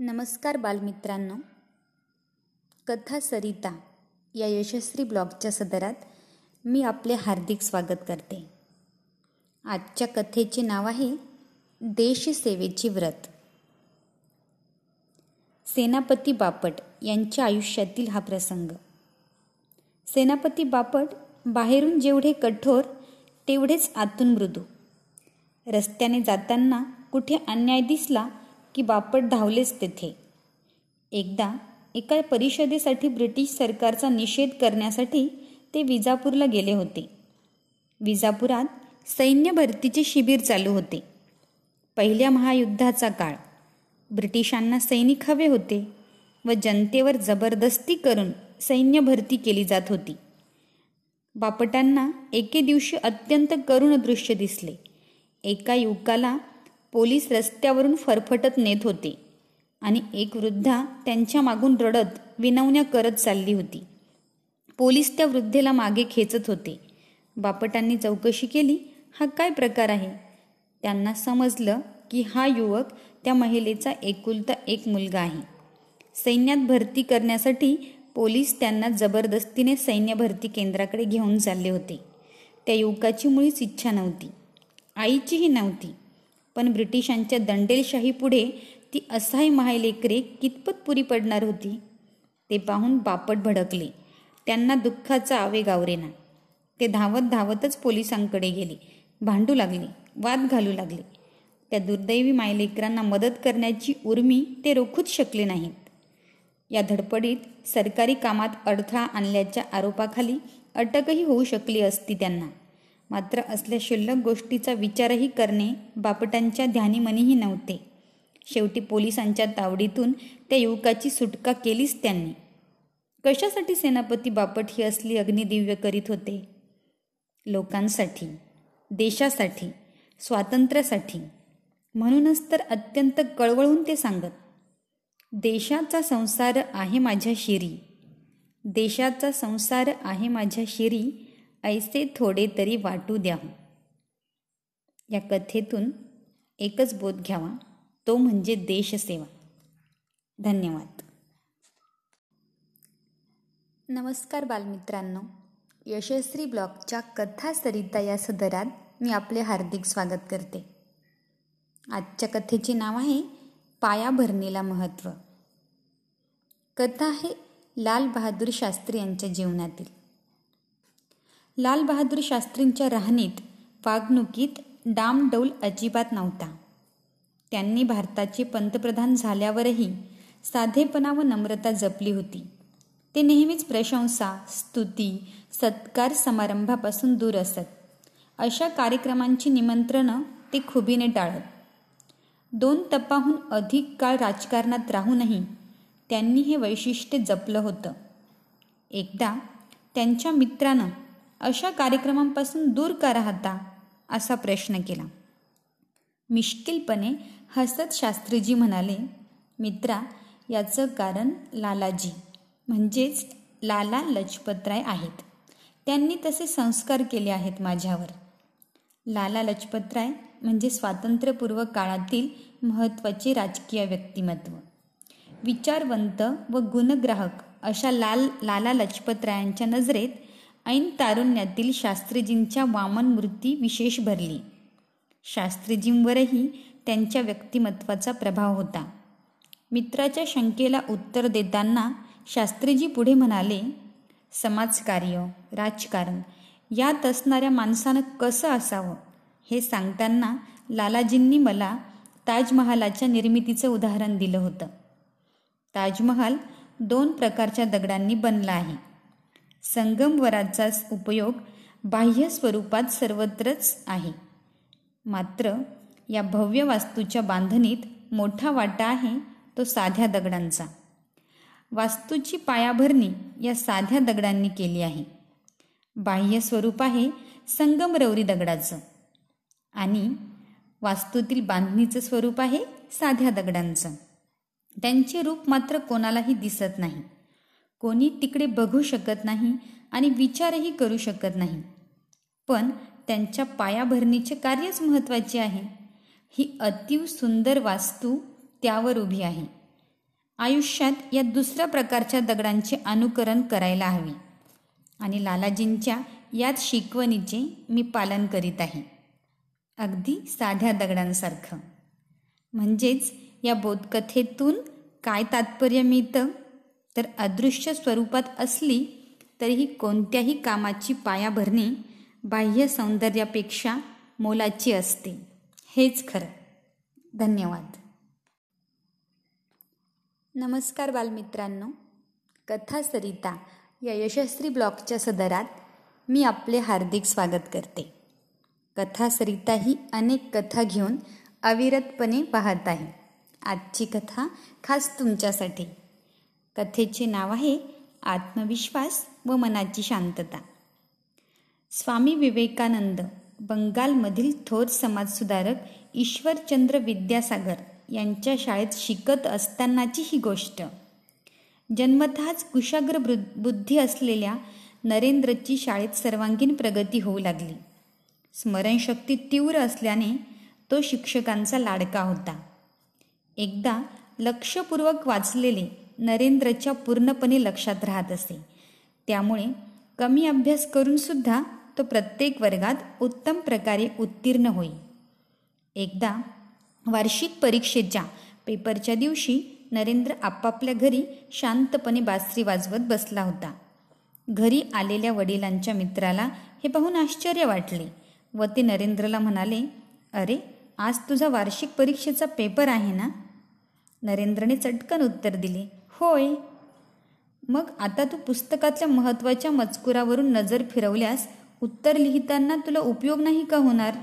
नमस्कार बालमित्रांनो. कथा सरिता या यशस्वी ब्लॉगच्या सदरात मी आपले हार्दिक स्वागत करते. आजच्या कथेचे नाव आहे देशसेवेची व्रत. सेनापती बापट यांच्या आयुष्यातील हा प्रसंग. सेनापती बापट बाहेरून जेवढे कठोर तेवढेच आतून मृदू. रस्त्याने जाताना कुठे अन्याय दिसला की बापट धावलेच तेथे. एकदा एका परिषदेसाठी ब्रिटिश सरकारचा निषेध करण्यासाठी ते विजापूरला गेले होते. विजापुरात सैन्य भरतीचे शिबिर चालू होते. पहिल्या महायुद्धाचा काळ. ब्रिटिशांना सैनिक हवे होते व जनतेवर जबरदस्ती करून सैन्य भरती केली जात होती. बापटांना एके दिवशी अत्यंत करुण दृश्य दिसले. एका युवकाला पोलीस रस्त्यावरून फरफटत नेत होते आणि एक वृद्धा त्यांच्या मागून रडत विनवण्या करत चालली होती. पोलीस त्या वृद्धेला मागे खेचत होते. बापटांनी चौकशी केली. हा काय प्रकार आहे? त्यांना समजलं की हा युवक त्या महिलेचा एकुलता एक मुलगा आहे. सैन्यात भरती करण्यासाठी पोलीस त्यांना जबरदस्तीने सैन्य भरती केंद्राकडे घेऊन चालले होते. त्या युवकाची मुळीच इच्छा नव्हती. आईचीही नव्हती. पण ब्रिटिशांच्या दंडेलशाहीपुढे ती असहाय मायलेकरे कितपत पुरी पडणार होती? ते पाहून बापट भडकले. त्यांना दुःखाचा आवेग आवरेना ते धावत धावतच पोलिसांकडे गेले. भांडू लागले वाद घालू लागले. त्या दुर्दैवी मायलेकरांना मदत करण्याची उर्मी ते रोखूच शकले नाहीत. या धडपडीत सरकारी कामात अडथळा आणल्याच्या आरोपाखाली अटकही होऊ शकली असती त्यांना. मात्र असल्या क्षुल्लक गोष्टीचा विचारही करणे बापटांच्या ध्यानीमनीही नव्हते. शेवटी पोलिसांच्या तावडीतून त्या युवकाची सुटका केलीच त्यांनी. कशासाठी सेनापती बापट ही असली अग्निदिव्य करीत होते? लोकांसाठी देशासाठी स्वातंत्र्यासाठी. म्हणूनच तर अत्यंत कळवळून ते सांगत देशाचा संसार आहे माझ्या शिरी. देशाचा संसार आहे माझ्या शिरी ऐसे थोडे तरी वाटू द्या. या कथेतून एकच बोध घ्यावा तो म्हणजे देशसेवा. धन्यवाद. नमस्कार बालमित्रांनो. यशस्वी ब्लॉगच्या कथा सरिता या सदरात मी आपले हार्दिक स्वागत करते. आजच्या कथेचे नाव आहे पाया भरणीला महत्त्व कथा आहे लाल बहादूर शास्त्री यांच्या जीवनातील. लालबहादूर शास्त्रींच्या राहणीत वागणुकीत डामडौल अजिबात नव्हता. त्यांनी भारताचे पंतप्रधान झाल्यावरही साधेपणा व नम्रता जपली होती. ते नेहमीच प्रशंसा स्तुती सत्कार समारंभापासून दूर असत. अशा कार्यक्रमांची निमंत्रणं ते खुबीने टाळत. दोन तपाहून अधिक काळ राजकारणात राहूनही त्यांनी हे वैशिष्ट्य जपलं होतं. एकदा त्यांच्या मित्रानं अशा कार्यक्रमांपासून दूर का राहता असा प्रश्न केला. मिश्किलपणे हसत शास्त्रीजी म्हणाले मित्रा याचं कारण लालाजी म्हणजेच लाला लजपतराय आहेत. त्यांनी तसे संस्कार केले आहेत माझ्यावर. लाला लजपतराय म्हणजे स्वातंत्र्यपूर्व काळातील महत्त्वाचे राजकीय व्यक्तिमत्व. विचारवंत व गुणग्राहक अशा लाल लाला लजपतरायांच्या नजरेत ऐन तारुण्यातील शास्त्रीजींच्या वामन मूर्ती विशेष भरली. शास्त्रीजींवरही त्यांच्या व्यक्तिमत्वाचा प्रभाव होता. मित्राच्या शंकेला उत्तर देताना शास्त्रीजी पुढे म्हणाले समाजकार्य राजकारण यात असणाऱ्या माणसानं कसं असावं? हे सांगताना लालाजींनी मला ताजमहालाच्या निर्मितीचं उदाहरण दिलं होतं. ताजमहाल दोन प्रकारच्या दगडांनी बनला आहे. संगमवराचा उपयोग बाह्य स्वरूपात सर्वत्रच आहे. मात्र या भव्य वास्तूच्या बांधणीत मोठा वाटा आहे तो साध्या दगडांचा. वास्तूची पायाभरणी या साध्या दगडांनी केली आहे. बाह्य स्वरूप आहे संगमरवरी दगडाचं. आणि वास्तूतील बांधणीचं स्वरूप आहे साध्या दगडांचं. त्यांचे रूप मात्र कोणालाही दिसत नाही. कोणी तिकडे बघू शकत नाही आणि विचारही करू शकत नाही. पण त्यांच्या पायाभरणीचे कार्यच महत्त्वाचे आहे. ही अतिव सुंदर वास्तू त्यावर उभी आहे. आयुष्यात या दुसऱ्या प्रकारच्या दगडांचे अनुकरण करायला हवे. आणि लालाजींच्या याच शिकवणीचे मी पालन करीत आहे. अगदी साध्या दगडांसारखं. म्हणजेच या बोधकथेतून काय तात्पर्य मिळतं? तर अदृश्य स्वरूपात असली तरीही कोणत्याही कामाची पायाभरणी बाह्य सौंदर्यापेक्षा मोलाची असते. हेच खरं. धन्यवाद. नमस्कार बालमित्रांनो. कथा सरिता या यशस्वी ब्लॉगच्या सदरात मी आपले हार्दिक स्वागत करते. कथा सरिता ही अनेक कथा घेऊन अविरतपणे पाहत आहे. आजची कथा खास तुमच्यासाठी. कथेचे नाव आहे आत्मविश्वास व मनाची शांतता. स्वामी विवेकानंद बंगालमधील थोर समाजसुधारक ईश्वरचंद्र विद्यासागर यांच्या शाळेत शिकत असतानाची ही गोष्ट. जन्मतःच कुशाग्र बुद्धी असलेल्या नरेंद्रची शाळेत सर्वांगीण प्रगती होऊ लागली. स्मरणशक्ती तीव्र असल्याने तो शिक्षकांचा लाडका होता. एकदा लक्षपूर्वक वाचलेले नरेंद्रच्या पूर्णपणे लक्षात राहत असे. त्यामुळे कमी अभ्यास करूनसुद्धा तो प्रत्येक वर्गात उत्तम प्रकारे उत्तीर्ण होई एकदा वार्षिक परीक्षेच्या पेपरच्या दिवशी नरेंद्र आपापल्या घरी शांतपणे बासरी वाजवत बसला होता. घरी आलेल्या वडिलांच्या मित्राला हे पाहून आश्चर्य वाटले व ते नरेंद्रला म्हणाले अरे आज तुझा वार्षिक परीक्षेचा पेपर आहे ना? नरेंद्रने चटकन उत्तर दिले होय. मग आता तू पुस्तकातल्या महत्त्वाच्या मजकुरावरून नजर फिरवल्यास उत्तर लिहिताना तुला उपयोग नाही का होणार?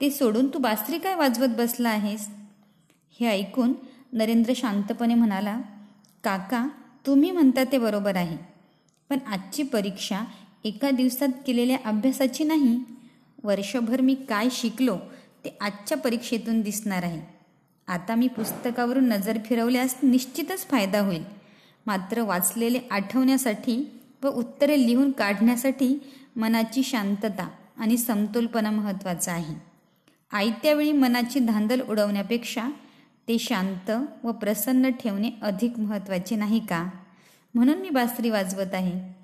ते सोडून तू बासरी काय वाजवत बसला आहेस? हे ऐकून नरेंद्र शांतपणे म्हणाला काका तुम्ही म्हणता ते बरोबर आहे. पण आजची परीक्षा एका दिवसात केलेल्या अभ्यासाची नाही. वर्षभर मी काय शिकलो ते आजच्या परीक्षेतून दिसणार आहे. आता मी पुस्तकावरून नजर फिरवल्यास निश्चितच फायदा होईल. मात्र वाचलेले आठवण्यासाठी व उत्तरे लिहून काढण्यासाठी मनाची शांतता आणि समतोलपणा महत्त्वाचा आहे. आयत्या वेळी मनाची धांदल उडवण्यापेक्षा ते शांत व प्रसन्न ठेवणे अधिक महत्त्वाचे नाही का? म्हणून मी बासरी वाजवत आहे.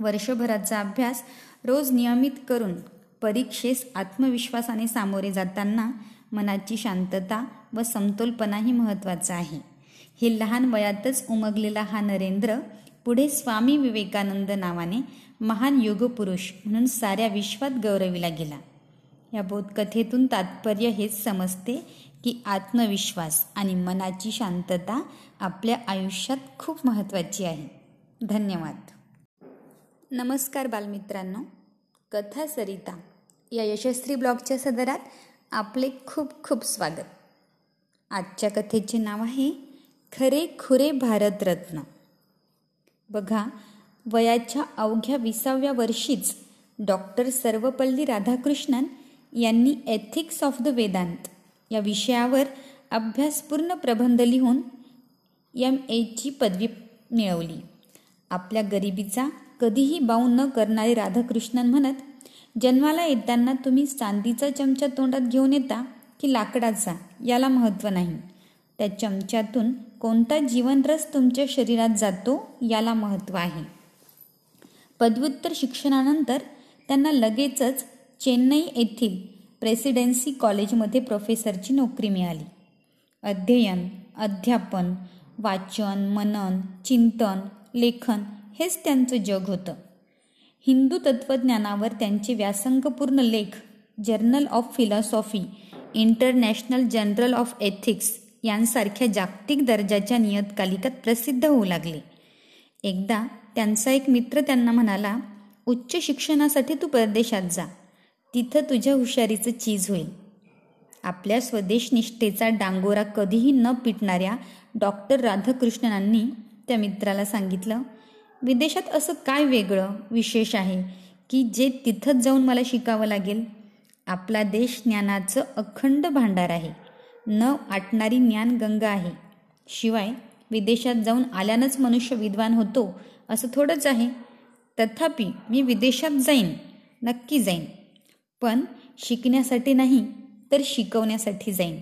वर्षभराचा अभ्यास रोज नियमित करून परीक्षेस आत्मविश्वासाने सामोरे जाताना मनाची शांतता व समतोलपणाही महत्त्वाचा आहे. हे लहान वयातच उमगलेला हा नरेंद्र पुढे स्वामी विवेकानंद नावाने महान योगपुरुष म्हणून साऱ्या विश्वात गौरविला गेला. या बोधकथेतून तात्पर्य हेच समजते की आत्मविश्वास आणि मनाची शांतता आपल्या आयुष्यात खूप महत्त्वाची आहे. धन्यवाद. नमस्कार बालमित्रांनो. कथा सरिता या यशस्वी ब्लॉगच्या सदरात आपले खूप खूप स्वागत. आजच्या कथेचे नाव आहे खरे खुरे भारतरत्न. बघा वयाच्या अवघ्या विसाव्या वर्षीच डॉक्टर सर्वपल्ली राधाकृष्णन यांनी एथिक्स ऑफ द वेदांत या विषयावर अभ्यासपूर्ण प्रबंध लिहून एम एची पदवी मिळवली. आपल्या गरिबीचा कधीही बाऊ न करणारे राधाकृष्णन म्हणत जन्माला येताना तुम्ही चांदीचा चमचा तोंडात घेऊन येता की लाकडाचा याला महत्त्व नाही. त्या चमच्यातून कोणता जीवनरस तुमच्या शरीरात जातो याला महत्त्व आहे. पदव्युत्तर शिक्षणानंतर त्यांना लगेचच चेन्नई येथील प्रेसिडेन्सी कॉलेजमध्ये प्रोफेसरची नोकरी मिळाली. अध्ययन अध्यापन वाचन मनन चिंतन लेखन हेच त्यांचं जग होतं. हिंदू तत्त्वज्ञानावर त्यांचे व्यासंगपूर्ण लेख journal of philosophy international journal of ethics यांसारख्या जागतिक दर्जाच्या नियतकालिकात प्रसिद्ध होऊ लागले. एकदा त्यांचा एक मित्र त्यांना म्हणाला उच्च शिक्षणासाठी तू परदेशात जा तिथं तुझ्या हुशारीचं चीज होईल. आपल्या स्वदेश निष्ठेचा डांगोरा कधीही न पिटणाऱ्या डॉक्टर राधाकृष्णनांनी त्या मित्राला सांगितलं विदेशात असं काय वेगळं विशेष आहे की जे तिथंच जाऊन मला शिकावं लागेल? आपला देश ज्ञानाचं अखंड भांडार आहे. न आटणारी ज्ञानगंगा आहे. शिवाय विदेशात जाऊन आल्यानंच मनुष्य विद्वान होतो असं थोडंच आहे. तथापि मी विदेशात जाईन नक्की जाईन. पण शिकण्यासाठी नाही तर शिकवण्यासाठी जाईन.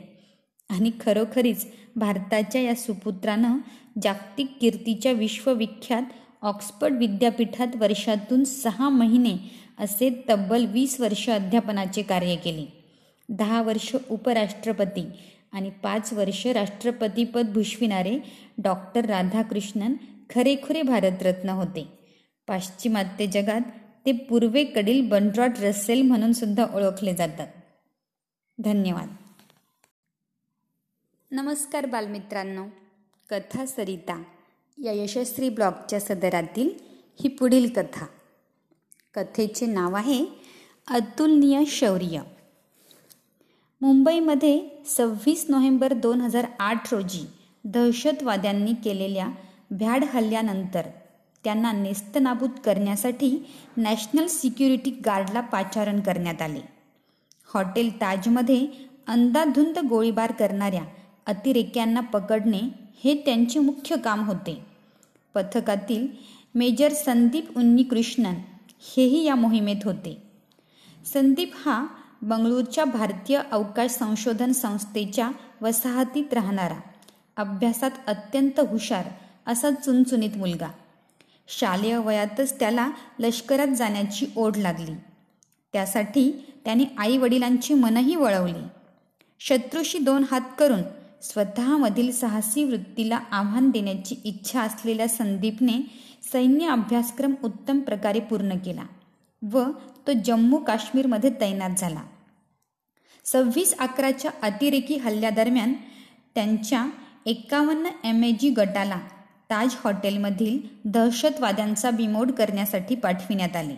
आणि खरोखरीच भारताच्या या सुपुत्रानं जागतिक कीर्तीच्या विश्वविख्यात ऑक्सफर्ड विद्यापीठात वर्षातून सहा महिने असे तब्बल वीस वर्ष अध्यापनाचे कार्य केले. दहा वर्ष उपराष्ट्रपती आणि पाच वर्ष राष्ट्रपतीपद भूषविणारे डॉक्टर राधाकृष्णन खरेखुरे भारतरत्न होते. पाश्चिमात्य जगात ते पूर्वेकडील बनरॉड रसेल म्हणून सुद्धा ओळखले जातात. धन्यवाद. नमस्कार बालमित्रांनो. कथा सरिता. या यशस्वी ब्लॉगच्या सदरातील ही पुढील कथा. कथेचे नाव आहे अतुलनीय शौर्य. मुंबईमध्ये सव्वीस नोव्हेंबर दोन हजार आठ रोजी दहशतवाद्यांनी केलेल्या भ्याड हल्ल्यानंतर त्यांना नेस्तनाबूत करण्यासाठी नॅशनल सिक्युरिटी गार्डला पाचारण करण्यात आले. हॉटेल ताजमध्ये अंदाधुंद गोळीबार करणाऱ्या अतिरेक्यांना पकडणे हे त्यांचे मुख्य काम होते. पथकातील मेजर संदीप उन्नीकृष्णन हेही या मोहिमेत होते. संदीप हा बंगळूरच्या भारतीय अवकाश संशोधन संस्थेच्या वसाहतीत राहणारा. अभ्यासात अत्यंत हुशार असा चुनचुनीत मुलगा. शालेय वयातच त्याला लष्करात जाण्याची ओढ लागली. त्यासाठी त्याने आई वडिलांची मनही वळवली. शत्रूशी दोन हात करून स्वतःमधील साहसी वृत्तीला आव्हान देण्याची इच्छा असलेल्या संदीपने सैन्य अभ्यासक्रम उत्तम प्रकारे पूर्ण केला व तो जम्मू काश्मीरमध्ये तैनात झाला. सव्वीस अकराच्या अतिरेकी हल्ल्यादरम्यान त्यांच्या एकावन्न एम ए जी गटाला ताज हॉटेलमधील दहशतवाद्यांचा बिमोड करण्यासाठी पाठविण्यात आले.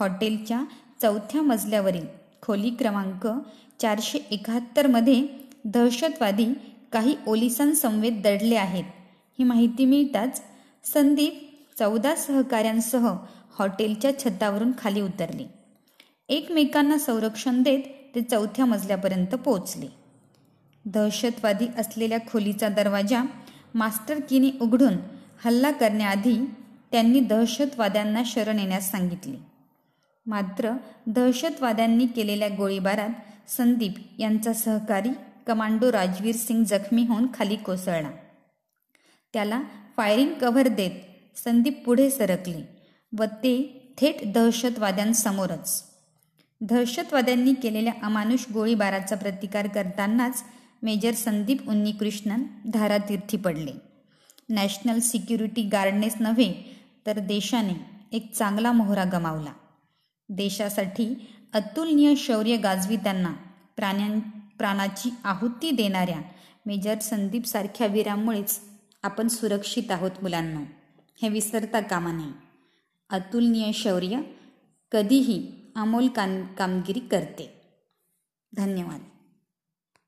हॉटेलच्या चौथ्या मजल्यावरील खोली क्रमांक चारशे एकाहत्तरमध्ये दहशतवादी काही ओलिसांसमवेत दडले आहेत. ही माहिती मिळताच संदीप चौदा सहकाऱ्यांसह हॉटेलच्या छतावरून खाली उतरले. एकमेकांना संरक्षण देत ते चौथ्या मजल्यापर्यंत पोहोचले. दहशतवादी असलेल्या खोलीचा दरवाजा मास्टर कीने उघडून हल्ला करण्याआधी त्यांनी दहशतवाद्यांना शरण येण्यास सांगितले. मात्र दहशतवाद्यांनी केलेल्या गोळीबारात संदीप यांचा सहकारी कमांडो राजवीर सिंग जखमी होऊन खाली कोसळला. त्याला फायरिंग कव्हर देत संदीप पुढे सरकले व ते थेट दहशतवाद्यांसमोरच. दहशतवाद्यांनी केलेल्या अमानुष गोळीबाराचा प्रतिकार करतानाच मेजर संदीप उन्नीकृष्णन धारातीर्थी पडले. नॅशनल सिक्युरिटी गार्डनेच नव्हे तर देशाने एक चांगला मोहरा गमावला. देशासाठी अतुलनीय शौर्य गाजवितांना प्राण्यां प्राणाची आहुती देणाऱ्या मेजर संदीपसारख्या वीरांमुळेच आपण सुरक्षित आहोत मुलांना. हे विसरता कामा नये. अतुलनीय शौर्य कधीही अमोल काम कामगिरी करते. धन्यवाद.